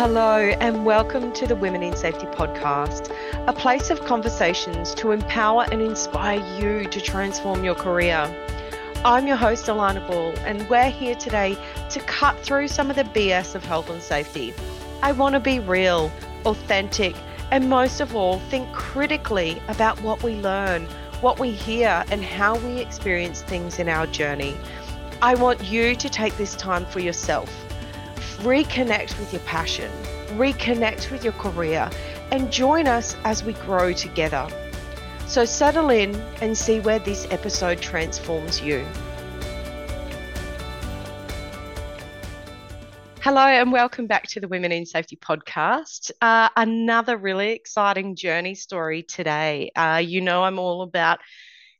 Hello, and welcome to the Women in Safety podcast, a place of conversations to empower and inspire you to transform your career. I'm your host, Alana Ball, and we're here today to cut through some of the BS of health and safety. I want to be real, authentic, and most of all, think critically about what we learn, what we hear, and how we experience things in our journey. I want you to take this time for yourself reconnect with your passion, reconnect with your career, and join us as we grow together. So settle in and see where this episode transforms you. Hello, and welcome back to the Women in Safety podcast. Uh, another really exciting journey story today. Uh, you know, I'm all about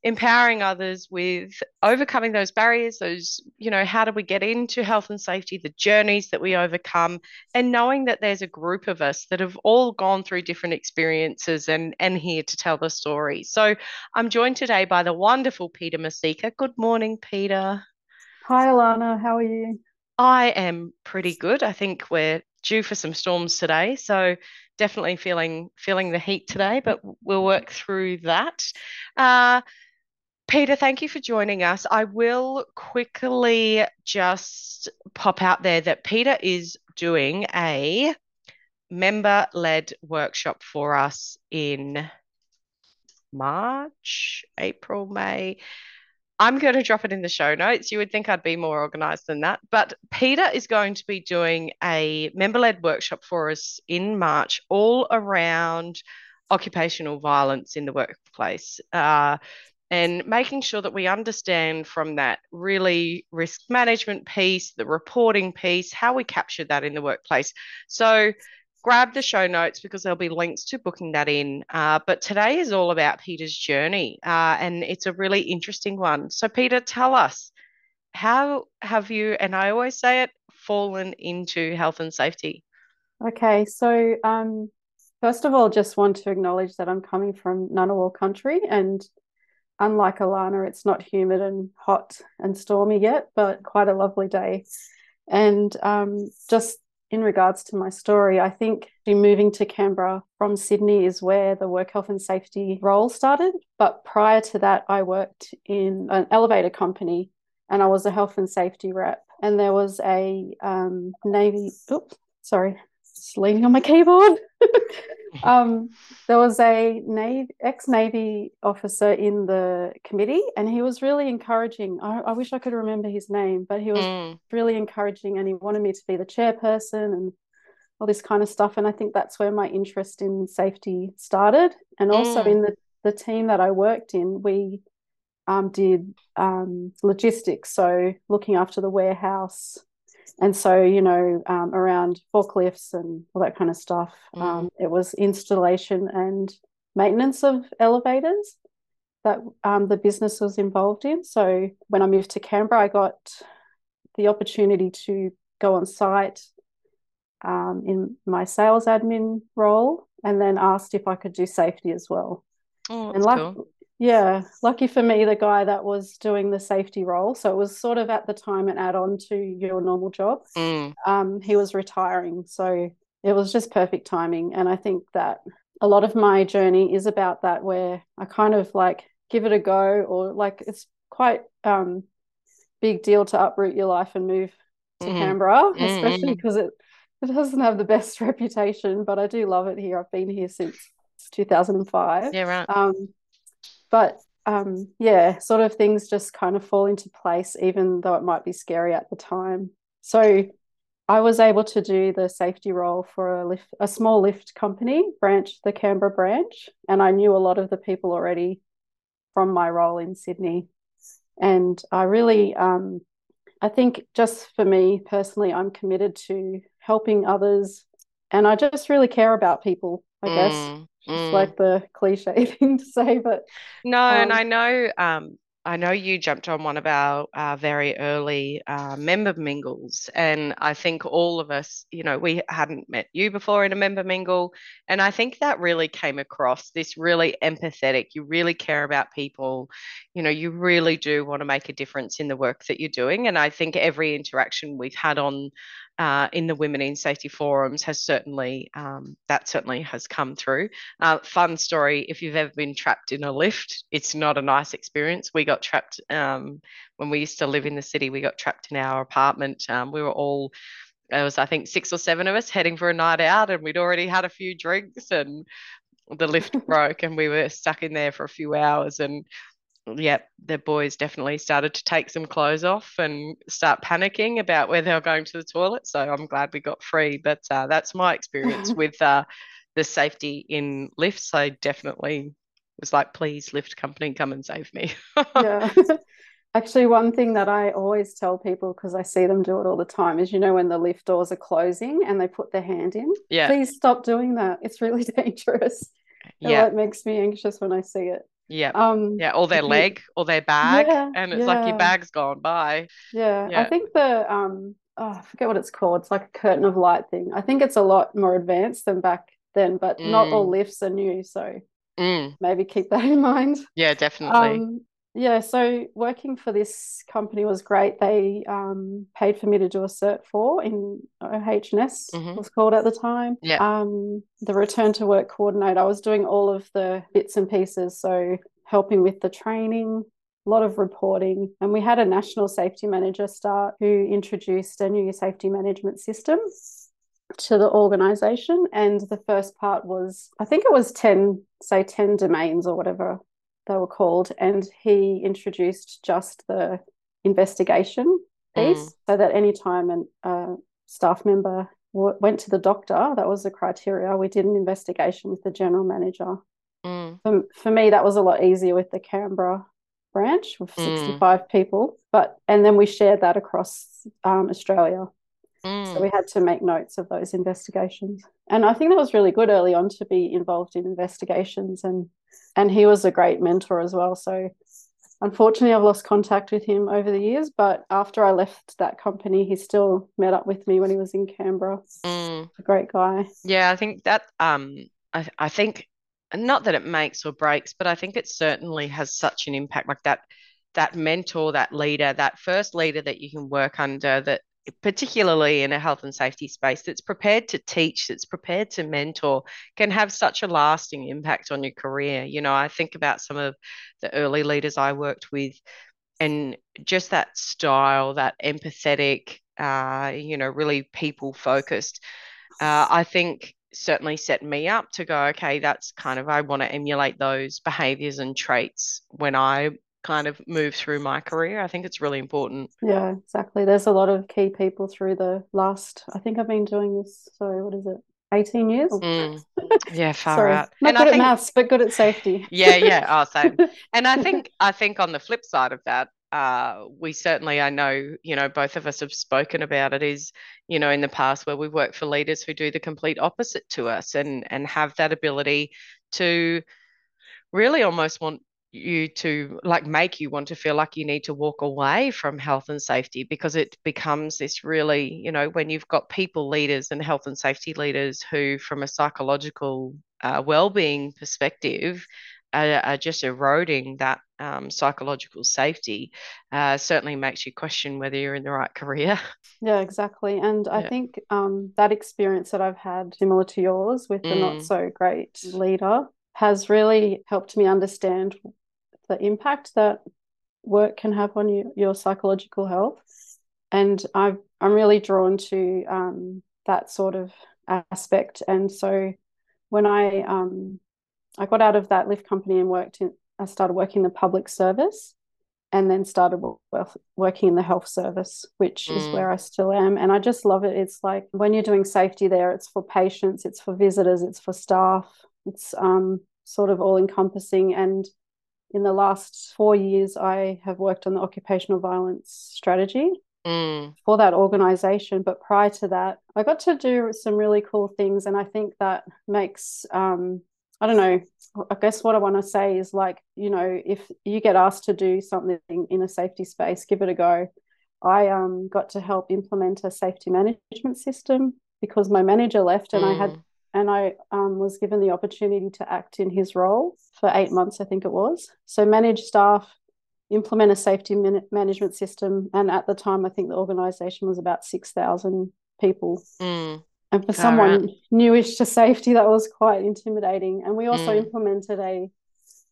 empowering others with overcoming those barriers those you know how do we get into health and safety the journeys that we overcome and knowing that there's a group of us that have all gone through different experiences and and here to tell the story. So i'm joined today by the wonderful Peta Mercieca. Good morning Peta. Hi alana. How are you? I am pretty good. I think we're due for some storms today so definitely feeling feeling the heat today but we'll work through that. Uh, Peta, thank you for joining us. I will quickly just pop out there that Peta is doing a member led workshop for us in March, April, May. I'm going to drop it in the show notes. You would think I'd be more organized than that. But Peta is going to be doing a member led workshop for us in March, all around occupational violence in the workplace. Uh, and making sure that we understand from that really risk management piece, the reporting piece, how we capture that in the workplace. So grab the show notes because there'll be links to booking that in. Uh, but today is all about Peta's journey, uh, and it's a really interesting one. So, Peta, tell us how have you, and I always say it, fallen into health and safety? Okay, so um, first of all, just want to acknowledge that I'm coming from Ngunnawal country and unlike Alana, it's not humid and hot and stormy yet, but quite a lovely day. And um, just in regards to my story, I think moving to Canberra from Sydney is where the work health and safety role started. But prior to that, I worked in an elevator company and I was a health and safety rep. And there was a um, Navy, oops, sorry, just leaning on my keyboard. um, there was a Navy, ex-Navy officer in the committee, and he was really encouraging. I, I wish I could remember his name, but he was mm. really encouraging, and he wanted me to be the chairperson and all this kind of stuff. And I think that's where my interest in safety started. And also mm. in the the team that I worked in, we um, did um, logistics, so looking after the warehouse, and so you know um, around forklifts and all that kind of stuff mm. um, it was installation and maintenance of elevators that um, the business was involved in so when i moved to canberra i got the opportunity to go on site um, in my sales admin role and then asked if i could do safety as well oh, and like, cool. Yeah, lucky for me, the guy that was doing the safety role, so it was sort of at the time an add-on to your normal job. Mm. Um, he was retiring, so it was just perfect timing. And I think that a lot of my journey is about that, where I kind of like give it a go, or like it's quite um big deal to uproot your life and move to mm. Canberra, especially because mm. it it doesn't have the best reputation, but I do love it here. I've been here since 2005. Yeah, right. Um, but um, yeah, sort of things just kind of fall into place, even though it might be scary at the time. So I was able to do the safety role for a lift, a small lift company branch, the Canberra branch, and I knew a lot of the people already from my role in Sydney. And I really, um, I think just for me personally, I'm committed to helping others, and I just really care about people. I mm. guess it's mm. like the cliche thing to say, but no, um, and I know um I know you jumped on one of our uh, very early uh, member mingles, and I think all of us, you know, we hadn't met you before in a member mingle, and I think that really came across. This really empathetic. You really care about people. You know, you really do want to make a difference in the work that you're doing, and I think every interaction we've had on uh, in the women in safety forums has certainly um, that certainly has come through. Uh, fun story: if you've ever been trapped in a lift, it's not a nice experience. We got trapped um, when we used to live in the city. We got trapped in our apartment. Um, we were all there was I think six or seven of us heading for a night out, and we'd already had a few drinks, and the lift broke, and we were stuck in there for a few hours, and yeah, the boys definitely started to take some clothes off and start panicking about where they were going to the toilet. So I'm glad we got free. But uh, that's my experience with uh, the safety in lifts. I definitely was like, please, lift company, come and save me. yeah. Actually, one thing that I always tell people because I see them do it all the time is you know, when the lift doors are closing and they put their hand in, yeah. please stop doing that. It's really dangerous. Yeah. It makes me anxious when I see it. Yeah. Um, yeah, or their leg or their bag. Yeah, and it's yeah. like your bag's gone. Bye. Yeah. yeah. I think the um oh, I forget what it's called. It's like a curtain of light thing. I think it's a lot more advanced than back then, but mm. not all mm. lifts are new. So mm. maybe keep that in mind. Yeah, definitely. Um, yeah, so working for this company was great. They um, paid for me to do a cert four in OHS mm-hmm. was called at the time. Yeah. Um, the return to work coordinator. I was doing all of the bits and pieces, so helping with the training, a lot of reporting, and we had a national safety manager start who introduced a new safety management system to the organization and the first part was i think it was 10 say 10 domains or whatever they were called, and he introduced just the investigation piece mm. so that anytime a uh, staff member w- went to the doctor, that was the criteria. We did an investigation with the general manager. Mm. For, for me, that was a lot easier with the Canberra branch with mm. 65 people, but and then we shared that across um, Australia. Mm. So we had to make notes of those investigations. And I think that was really good early on to be involved in investigations and and he was a great mentor as well. So unfortunately I've lost contact with him over the years, but after I left that company, he still met up with me when he was in Canberra. Mm. A great guy. Yeah, I think that um I I think not that it makes or breaks, but I think it certainly has such an impact like that that mentor, that leader, that first leader that you can work under that particularly in a health and safety space that's prepared to teach that's prepared to mentor can have such a lasting impact on your career. You know i think about some of the early leaders i worked with and just that style that empathetic uh, you know really people focused uh, i think certainly set me up to go okay that's kind of i want to emulate those behaviors and traits when i kind of move through my career. I think it's really important. Yeah, exactly. There's a lot of key people through the last, I think I've been doing this, sorry, what is it? 18 years. Mm. Yeah, far Sorry. out. Not and good I at think, maths, but good at safety. Yeah, yeah. Oh, same. and I think I think on the flip side of that, uh, we certainly I know, you know, both of us have spoken about it is, you know, in the past where we've worked for leaders who do the complete opposite to us and and have that ability to really almost want you to like make you want to feel like you need to walk away from health and safety because it becomes this really you know when you've got people leaders and health and safety leaders who from a psychological uh, well-being perspective are, are, just eroding that um, psychological safety uh, certainly makes you question whether you're in the right career yeah exactly and yeah. i think um, that experience that i've had similar to yours with the mm. not so great leader has really helped me understand the impact that work can have on you, your psychological health. And i am really drawn to um, that sort of aspect. And so when I um, I got out of that lift company and worked in, I started working in the public service and then started working in the health service, which mm. is where I still am. And I just love it. It's like when you're doing safety there, it's for patients, it's for visitors, it's for staff, it's um, sort of all encompassing. And in the last four years, I have worked on the occupational violence strategy mm. for that organization. But prior to that, I got to do some really cool things. And I think that makes, um, I don't know, I guess what I want to say is like, you know, if you get asked to do something in a safety space, give it a go. I um, got to help implement a safety management system because my manager left and mm. I had mm and I um, was given the opportunity to act in his role for eight months, I think it was. So manage staff, implement a safety man- management system, and at the time, I think the organisation was about six thousand people. Mm. And for someone right. newish to safety, that was quite intimidating. And we also mm. implemented a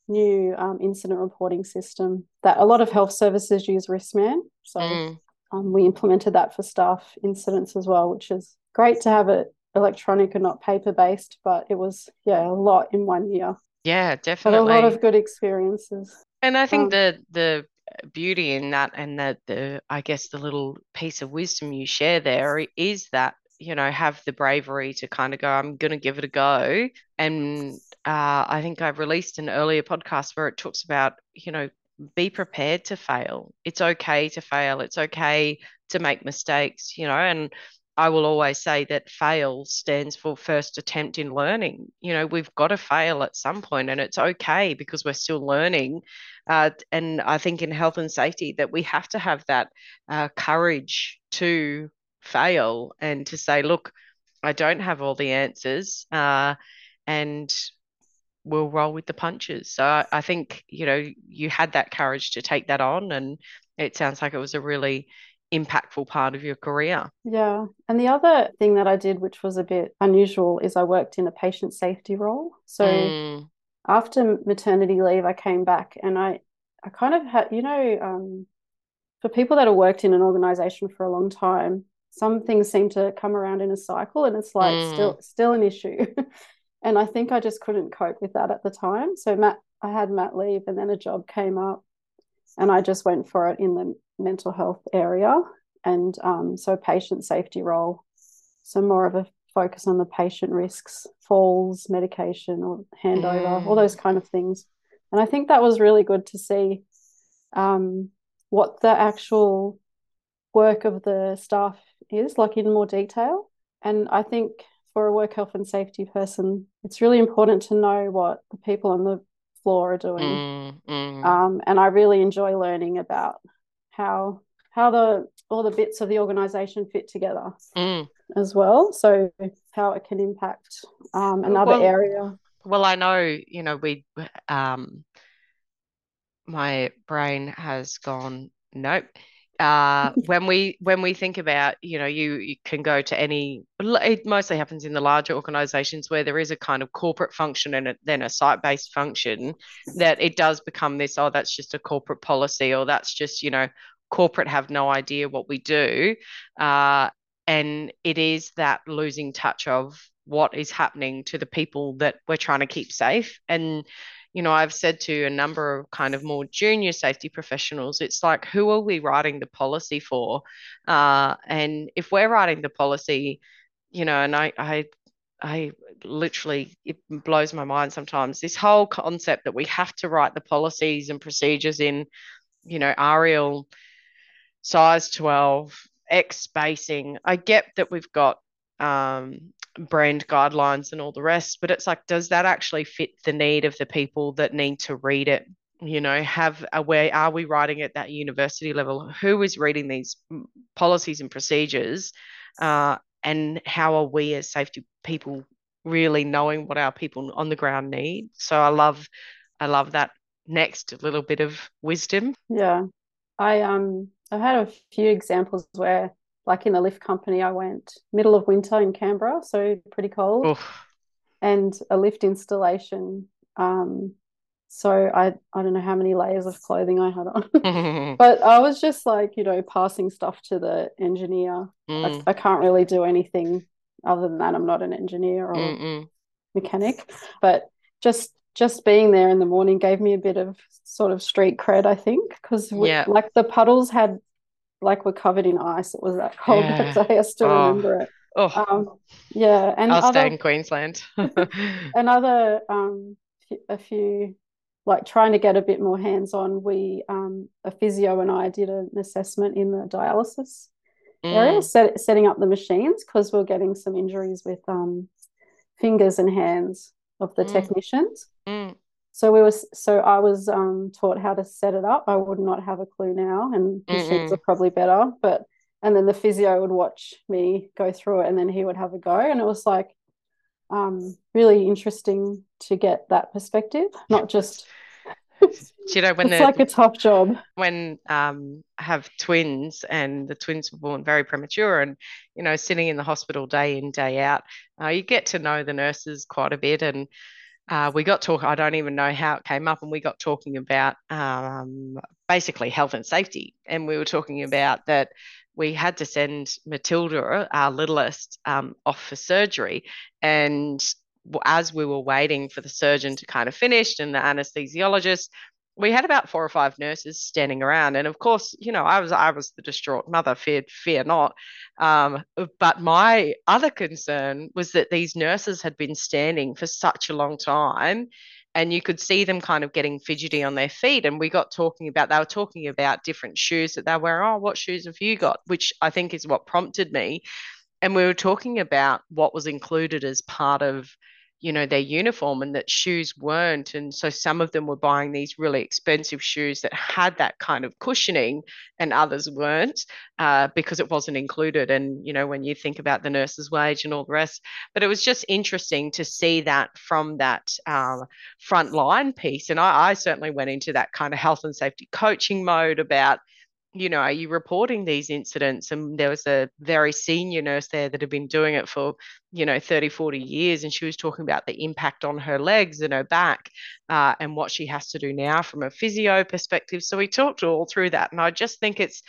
new um, incident reporting system that a lot of health services use Riskman. So mm. um, we implemented that for staff incidents as well, which is great to have it electronic and not paper based. But it was yeah a lot in one year. Yeah, definitely. But a lot of good experiences. And I think um, the the beauty in that and that the I guess the little piece of wisdom you share there is that you know have the bravery to kind of go i'm going to give it a go and uh, i think i've released an earlier podcast where it talks about you know be prepared to fail it's okay to fail it's okay to make mistakes you know and i will always say that fail stands for first attempt in learning you know we've got to fail at some point and it's okay because we're still learning uh, and i think in health and safety that we have to have that uh, courage to fail and to say, look, I don't have all the answers, uh, and we'll roll with the punches. So I, I think you know you had that courage to take that on, and it sounds like it was a really impactful part of your career. Yeah. And the other thing that I did, which was a bit unusual, is I worked in a patient safety role. So mm. after maternity leave, I came back and I, I kind of had, you know, um, for people that have worked in an organization for a long time, some things seem to come around in a cycle and it's like mm. still still an issue and i think i just couldn't cope with that at the time so matt i had Matt leave and then a job came up and i just went for it in the mental health area and um, so patient safety role so more of a focus on the patient risks falls medication or handover mm. all those kind of things and i think that was really good to see um, what the actual work of the staff is, like in more detail. And I think for a work health and safety person, it's really important to know what the people on the floor are doing. Mm, mm. Um, and I really enjoy learning about how how the all the bits of the organization fit together mm. as well. So how it can impact um, another well, area. Well, I know, you know, we um my brain has gone, nope uh, when we when we think about you know you, you can go to any it mostly happens in the larger organizations where there is a kind of corporate function and a, then a site-based function that it does become this oh that's just a corporate policy or that's just you know corporate have no idea what we do. Uh, and it is that losing touch of what is happening to the people that we're trying to keep safe. And you know, I've said to a number of kind of more junior safety professionals, it's like, who are we writing the policy for? Uh, and if we're writing the policy, you know, and I, I, I literally, it blows my mind sometimes. This whole concept that we have to write the policies and procedures in, you know, Arial size 12, X spacing. I get that we've got um, brand guidelines and all the rest but it's like does that actually fit the need of the people that need to read it? You know have a way are we writing at that university level? Who is reading these policies and procedures uh, and how are we as safety people really knowing what our people on the ground need? So i love i love that next little bit of wisdom. Yeah. I um i've had a few examples where like in the lift company, I went middle of winter in Canberra, so pretty cold, Oof. and a lift installation. Um, so I I don't know how many layers of clothing I had on, but I was just like you know passing stuff to the engineer. Mm. I, I, can't really do anything other than that. I'm not an engineer or Mm-mm. mechanic, but just just being there in the morning gave me a bit of sort of street cred, I think, because yeah. like the puddles had like we're covered in ice. It was that cold yeah. that day. I still oh. remember it. Oh, um, yeah, and I'll other, stay in Queensland. another um, a few like trying to get a bit more hands on. We um, a physio and I did an assessment in the dialysis mm. area, set, setting up the machines because we are getting some injuries with um, fingers and hands of the mm. technicians. Mm. So we was so I was um, taught how to set it up. I would not have a clue now, and machines are probably better. But and then the physio would watch me go through it, and then he would have a go, and it was like um, really interesting to get that perspective, not just you know when it's like a tough job when um I have twins and the twins were born very premature and you know sitting in the hospital day in day out uh, you get to know the nurses quite a bit and uh, we got talk. I don't even know how it came up, and we got talking about um, basically health and safety, and we were talking about that we had to send Matilda, our littlest, um, off for surgery, and as we were waiting for the surgeon to kind of finish and the anesthesiologist, we had about four or five nurses standing around, and of course, you know, I was I was the distraught mother. Fear, fear not. Um, but my other concern was that these nurses had been standing for such a long time, and you could see them kind of getting fidgety on their feet. And we got talking about they were talking about different shoes that they were. Oh, what shoes have you got? Which I think is what prompted me. And we were talking about what was included as part of you know their uniform and that shoes weren't and so some of them were buying these really expensive shoes that had that kind of cushioning and others weren't uh, because it wasn't included. And you know when you think about the nurse's wage and all the rest but it was just interesting to see that from that um, front line piece. And I, I certainly went into that kind of health and safety coaching mode about you know, are you reporting these incidents? And there was a very senior nurse there that had been doing it for, you know, 30, 40 years. And she was talking about the impact on her legs and her back uh, and what she has to do now from a physio perspective. So we talked all through that. And I just think it's,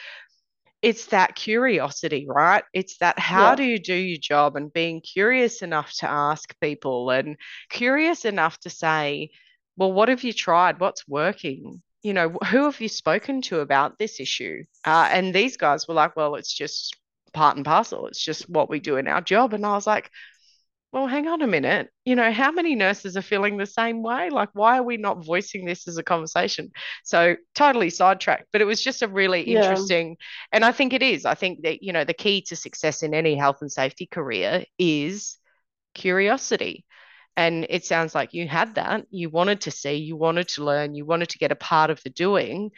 it's that curiosity, right? It's that how yeah. do you do your job and being curious enough to ask people and curious enough to say, well, what have you tried? What's working? You know, who have you spoken to about this issue? Uh, and these guys were like, well, it's just part and parcel. It's just what we do in our job. And I was like, well, hang on a minute. You know, how many nurses are feeling the same way? Like, why are we not voicing this as a conversation? So, totally sidetracked, but it was just a really yeah. interesting, and I think it is. I think that, you know, the key to success in any health and safety career is curiosity. And it sounds like you had that. You wanted to see, you wanted to learn, you wanted to get a part of the doing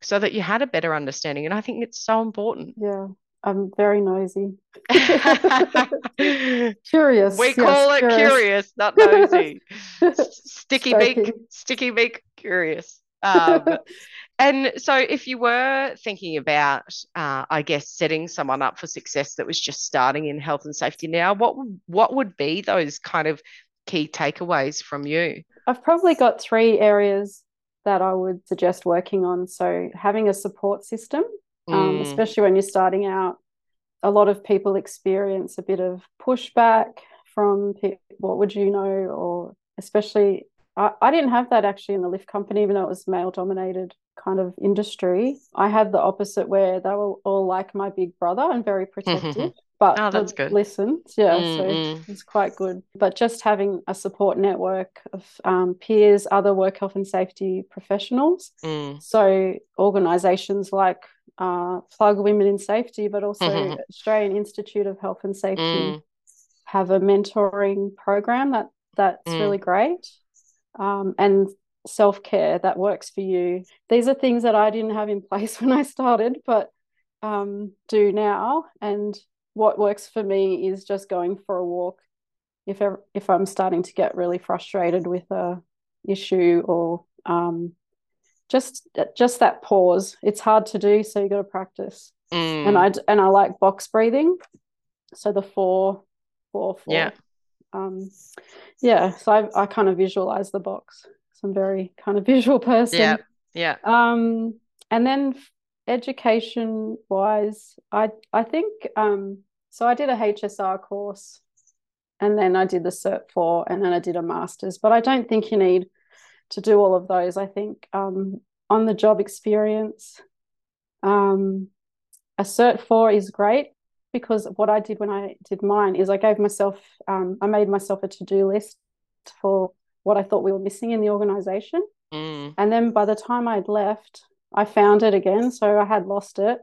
so that you had a better understanding. And I think it's so important. Yeah. I'm very noisy. curious. We call it curious. curious, not nosy. sticky beak, sticky beak, curious. Um, and so, if you were thinking about, uh, I guess, setting someone up for success that was just starting in health and safety now, what what would be those kind of key takeaways from you? I've probably got three areas that I would suggest working on. So, having a support system, um, mm. um, especially when you're starting out, a lot of people experience a bit of pushback from what would you know, or especially, I, I didn't have that actually in the lift company, even though it was male dominated kind of industry. I had the opposite where they were all like my big brother and very protective but oh, that's good. listens. Yeah, mm-hmm. so it's quite good. But just having a support network of um, peers, other work health and safety professionals. Mm. So organisations like uh, Plug Women in Safety, but also mm-hmm. Australian Institute of Health and Safety mm. have a mentoring program that that's mm. really great. Um, and self care that works for you. These are things that I didn't have in place when I started, but um, do now. And what works for me is just going for a walk if ever, if I'm starting to get really frustrated with a issue or um, just just that pause. It's hard to do, so you got to practice. Mm. And I and I like box breathing, so the four, four, four. Yeah. Um, yeah. So I I kind of visualize the box. So I'm very kind of visual person. Yeah. Yeah. Um, and then education wise, I I think um, so. I did a HSR course, and then I did the Cert four, and then I did a master's. But I don't think you need to do all of those. I think um, on the job experience, um, a Cert four is great because what I did when I did mine is I gave myself, um, I made myself a to do list for what I thought we were missing in the organization. Mm. And then by the time I'd left, I found it again. So I had lost it,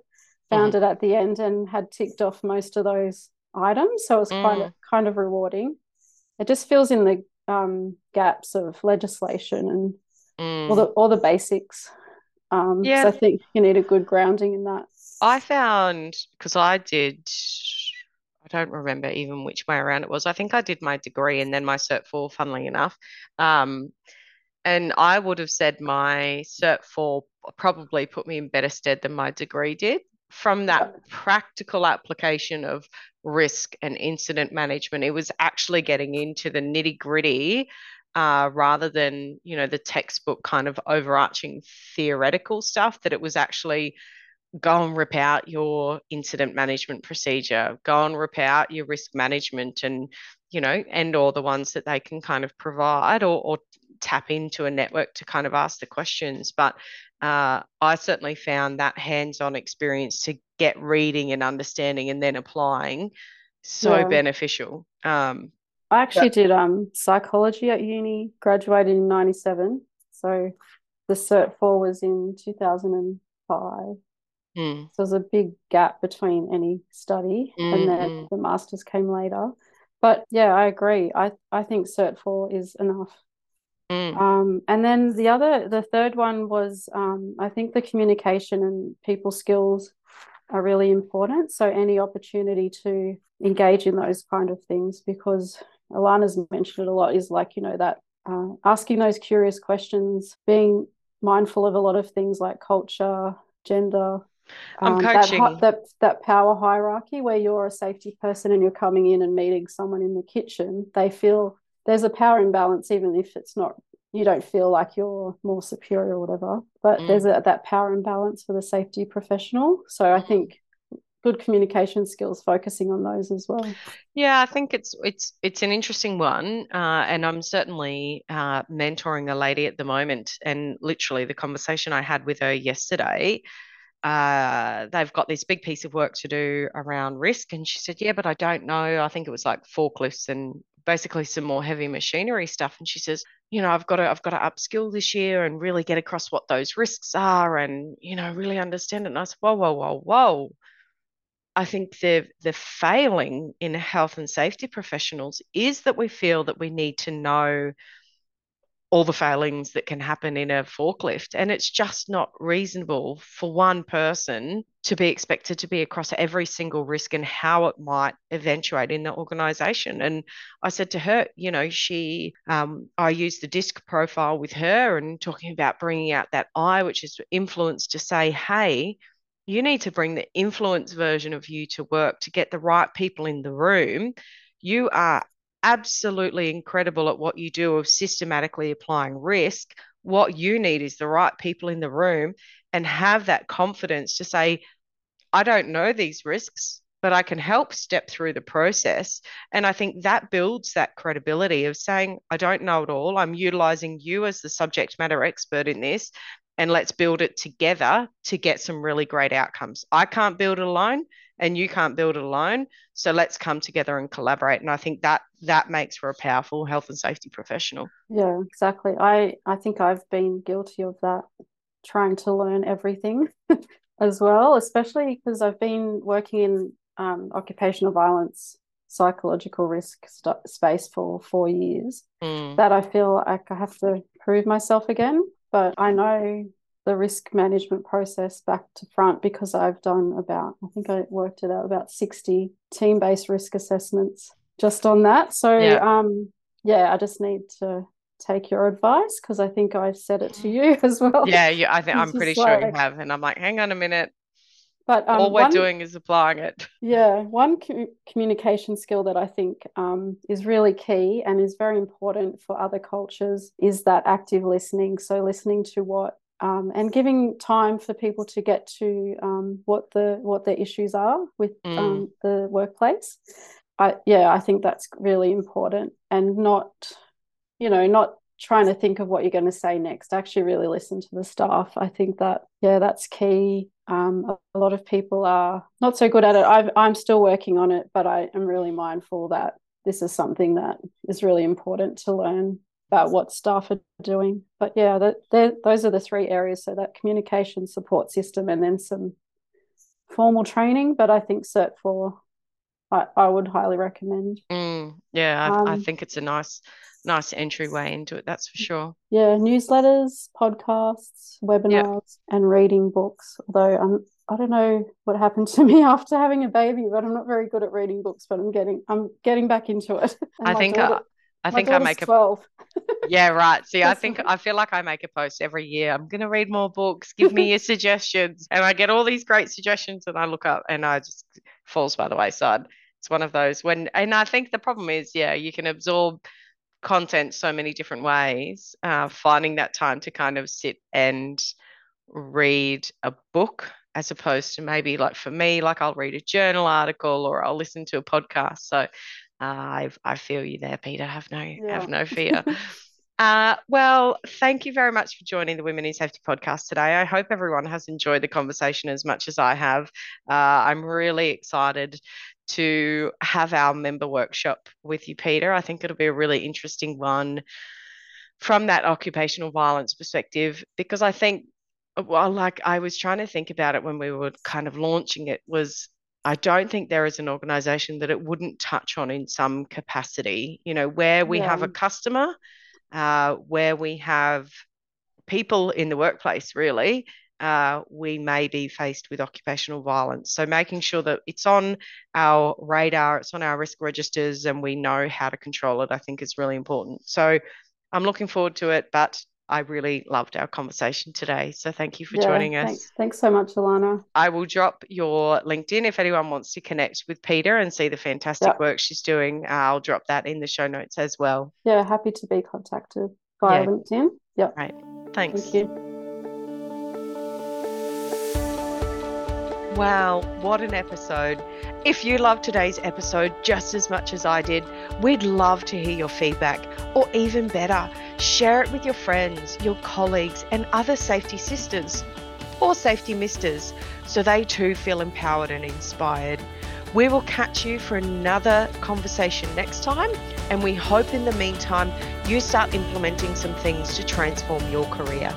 found mm-hmm. it at the end, and had ticked off most of those items. So it was mm. quite of, kind of rewarding. It just fills in the um, gaps of legislation and mm. all the all the basics. Um, yeah, I think you need a good grounding in that. I found because I did. I don't remember even which way around it was. I think I did my degree and then my cert four, funnily enough. Um, And I would have said my Cert 4 probably put me in better stead than my degree did from that practical application of risk and incident management. It was actually getting into the nitty gritty uh, rather than you know the textbook kind of overarching theoretical stuff. That it was actually go and rip out your incident management procedure, go and rip out your risk management, and you know, and or the ones that they can kind of provide or, or tap into a network to kind of ask the questions. But uh, I certainly found that hands-on experience to get reading and understanding and then applying so yeah. beneficial. Um, I actually did um psychology at uni, graduated in 97. So the cert 4 was in 2005. Mm. So there's a big gap between any study mm, and then mm. the masters came later. But yeah, I agree. I, I think cert 4 is enough. Mm. Um, and then the other, the third one was um, I think the communication and people skills are really important. So any opportunity to engage in those kind of things because Alana's mentioned it a lot is like, you know, that uh, asking those curious questions, being mindful of a lot of things like culture, gender. I'm um, coaching. That, that, that power hierarchy where you're a safety person and you're coming in and meeting someone in the kitchen, they feel there's a power imbalance, even if it's not, you don't feel like you're more superior or whatever, but mm. there's a, that power imbalance for the safety professional. So I mm. think good communication skills focusing on those as well yeah i think it's it's it's an interesting one uh, and i'm certainly uh, mentoring a lady at the moment and literally the conversation i had with her yesterday uh, they've got this big piece of work to do around risk and she said yeah but i don't know. I think it was like forklifts and basically some more heavy machinery stuff. And she says you know i've got to i've got to upskill this year and really get across what those risks are and you know really understand it. And i said whoa whoa whoa whoa. I think the the failing in health and safety professionals is that we feel that we need to know all the failings that can happen in a forklift and it's just not reasonable for one person to be expected to be across every single risk and how it might eventuate in the organization and i said to her you know she um, i used the disc profile with her and talking about bringing out that i which is influence to say hey you need to bring the influence version of you to work to get the right people in the room. You are absolutely incredible at what you do of systematically applying risk. What you need is the right people in the room and have that confidence to say, I don't know these risks, but I can help step through the process. And I think that builds that credibility of saying, I don't know it all. I'm utilizing you as the subject matter expert in this and let's build it together to get some really great outcomes. I can't build it alone and you can't build it alone. So let's come together and collaborate. And I think that that makes for a powerful health and safety professional. Yeah, exactly. I, I think I've been guilty of that, trying to learn everything as well, especially because I've been working in um, occupational violence psychological risk st- space for four years mm. that I feel like I have to prove myself again but I know the risk management process back to front because I've done about, I think I worked it out about 60 team based risk assessments just on that. So, yeah, um, yeah I just need to take your advice because I think I've said it to you as well. Yeah, you, I think I'm pretty sure you have. And I'm like, hang on a minute. But um, all we're one, doing is applying it. Yeah, one com- communication skill that I think um, is really key and is very important for other cultures is that active listening. So listening to what um, and giving time for people to get to um, what the what their issues are with mm. Um, the workplace. I, yeah, I think that's really important, and not, you know, not trying to think of what you're going to say next. Actually, really listen to the staff. I think that yeah, that's key. Um, a lot of people are not so good at it. i am still working on it, but I am really mindful that this is something that is really important to learn about what staff are doing. But yeah, that those are the three areas. So that communication support system, and then some formal training. But I think Cert four, I, I would highly recommend. Mm, yeah, I, um, I think it's a nice nice entryway into it, that's for sure. Yeah, newsletters, podcasts, webinars, and reading books. Although I'm I don't know what happened to me after having a baby, but I'm not very good at reading books. But I'm getting I'm getting back into it. I think uh, I My think I make a 12. yeah, right. See, I think. I feel like I make a post every year. I'm going to read more books. Give me your suggestions. And I get all these great suggestions and I look up and I just falls by the wayside. It's one of those when, and I think the problem is, yeah, you can absorb content so many different ways. Uh, finding that time to kind of sit and read a book as opposed to maybe like for me, like I'll read a journal article or I'll listen to a podcast. So uh, I I feel you there, Peta. Have no Yeah. have no fear. Uh, well, thank you very much for joining the Women in Safety podcast today. I hope everyone has enjoyed the conversation as much as I have. Uh, I'm really excited to have our member workshop with you, Peta. I think it'll be a really interesting one from that occupational violence perspective because I think, well, like I was trying to think about it when we were kind of launching it, was I don't think there is an organization that it wouldn't touch on in some capacity, you know, where we have a customer uh, where we have people in the workplace, really, uh, we may be faced with occupational violence. So making sure that it's on our radar, it's on our risk registers, and we know how to control it, I think is really important. So I'm looking forward to it, but I really loved our conversation today. So thank you for Yeah, joining us. thanks, thanks so much, Alana. I will drop your LinkedIn if anyone wants to connect with Peta and see the fantastic Yep. work she's doing. I'll drop that in the show notes as well. Yeah, happy to be contacted via Yeah. LinkedIn. Yep, Right. Thanks. thank you. Wow, what an episode. If you loved today's episode just as much as I did, we'd love to hear your feedback, or even better, share it with your friends, your colleagues, and other safety sisters or safety misters so they too feel empowered and inspired. We will catch you for another conversation next time, and we hope in the meantime you start implementing some things to transform your career.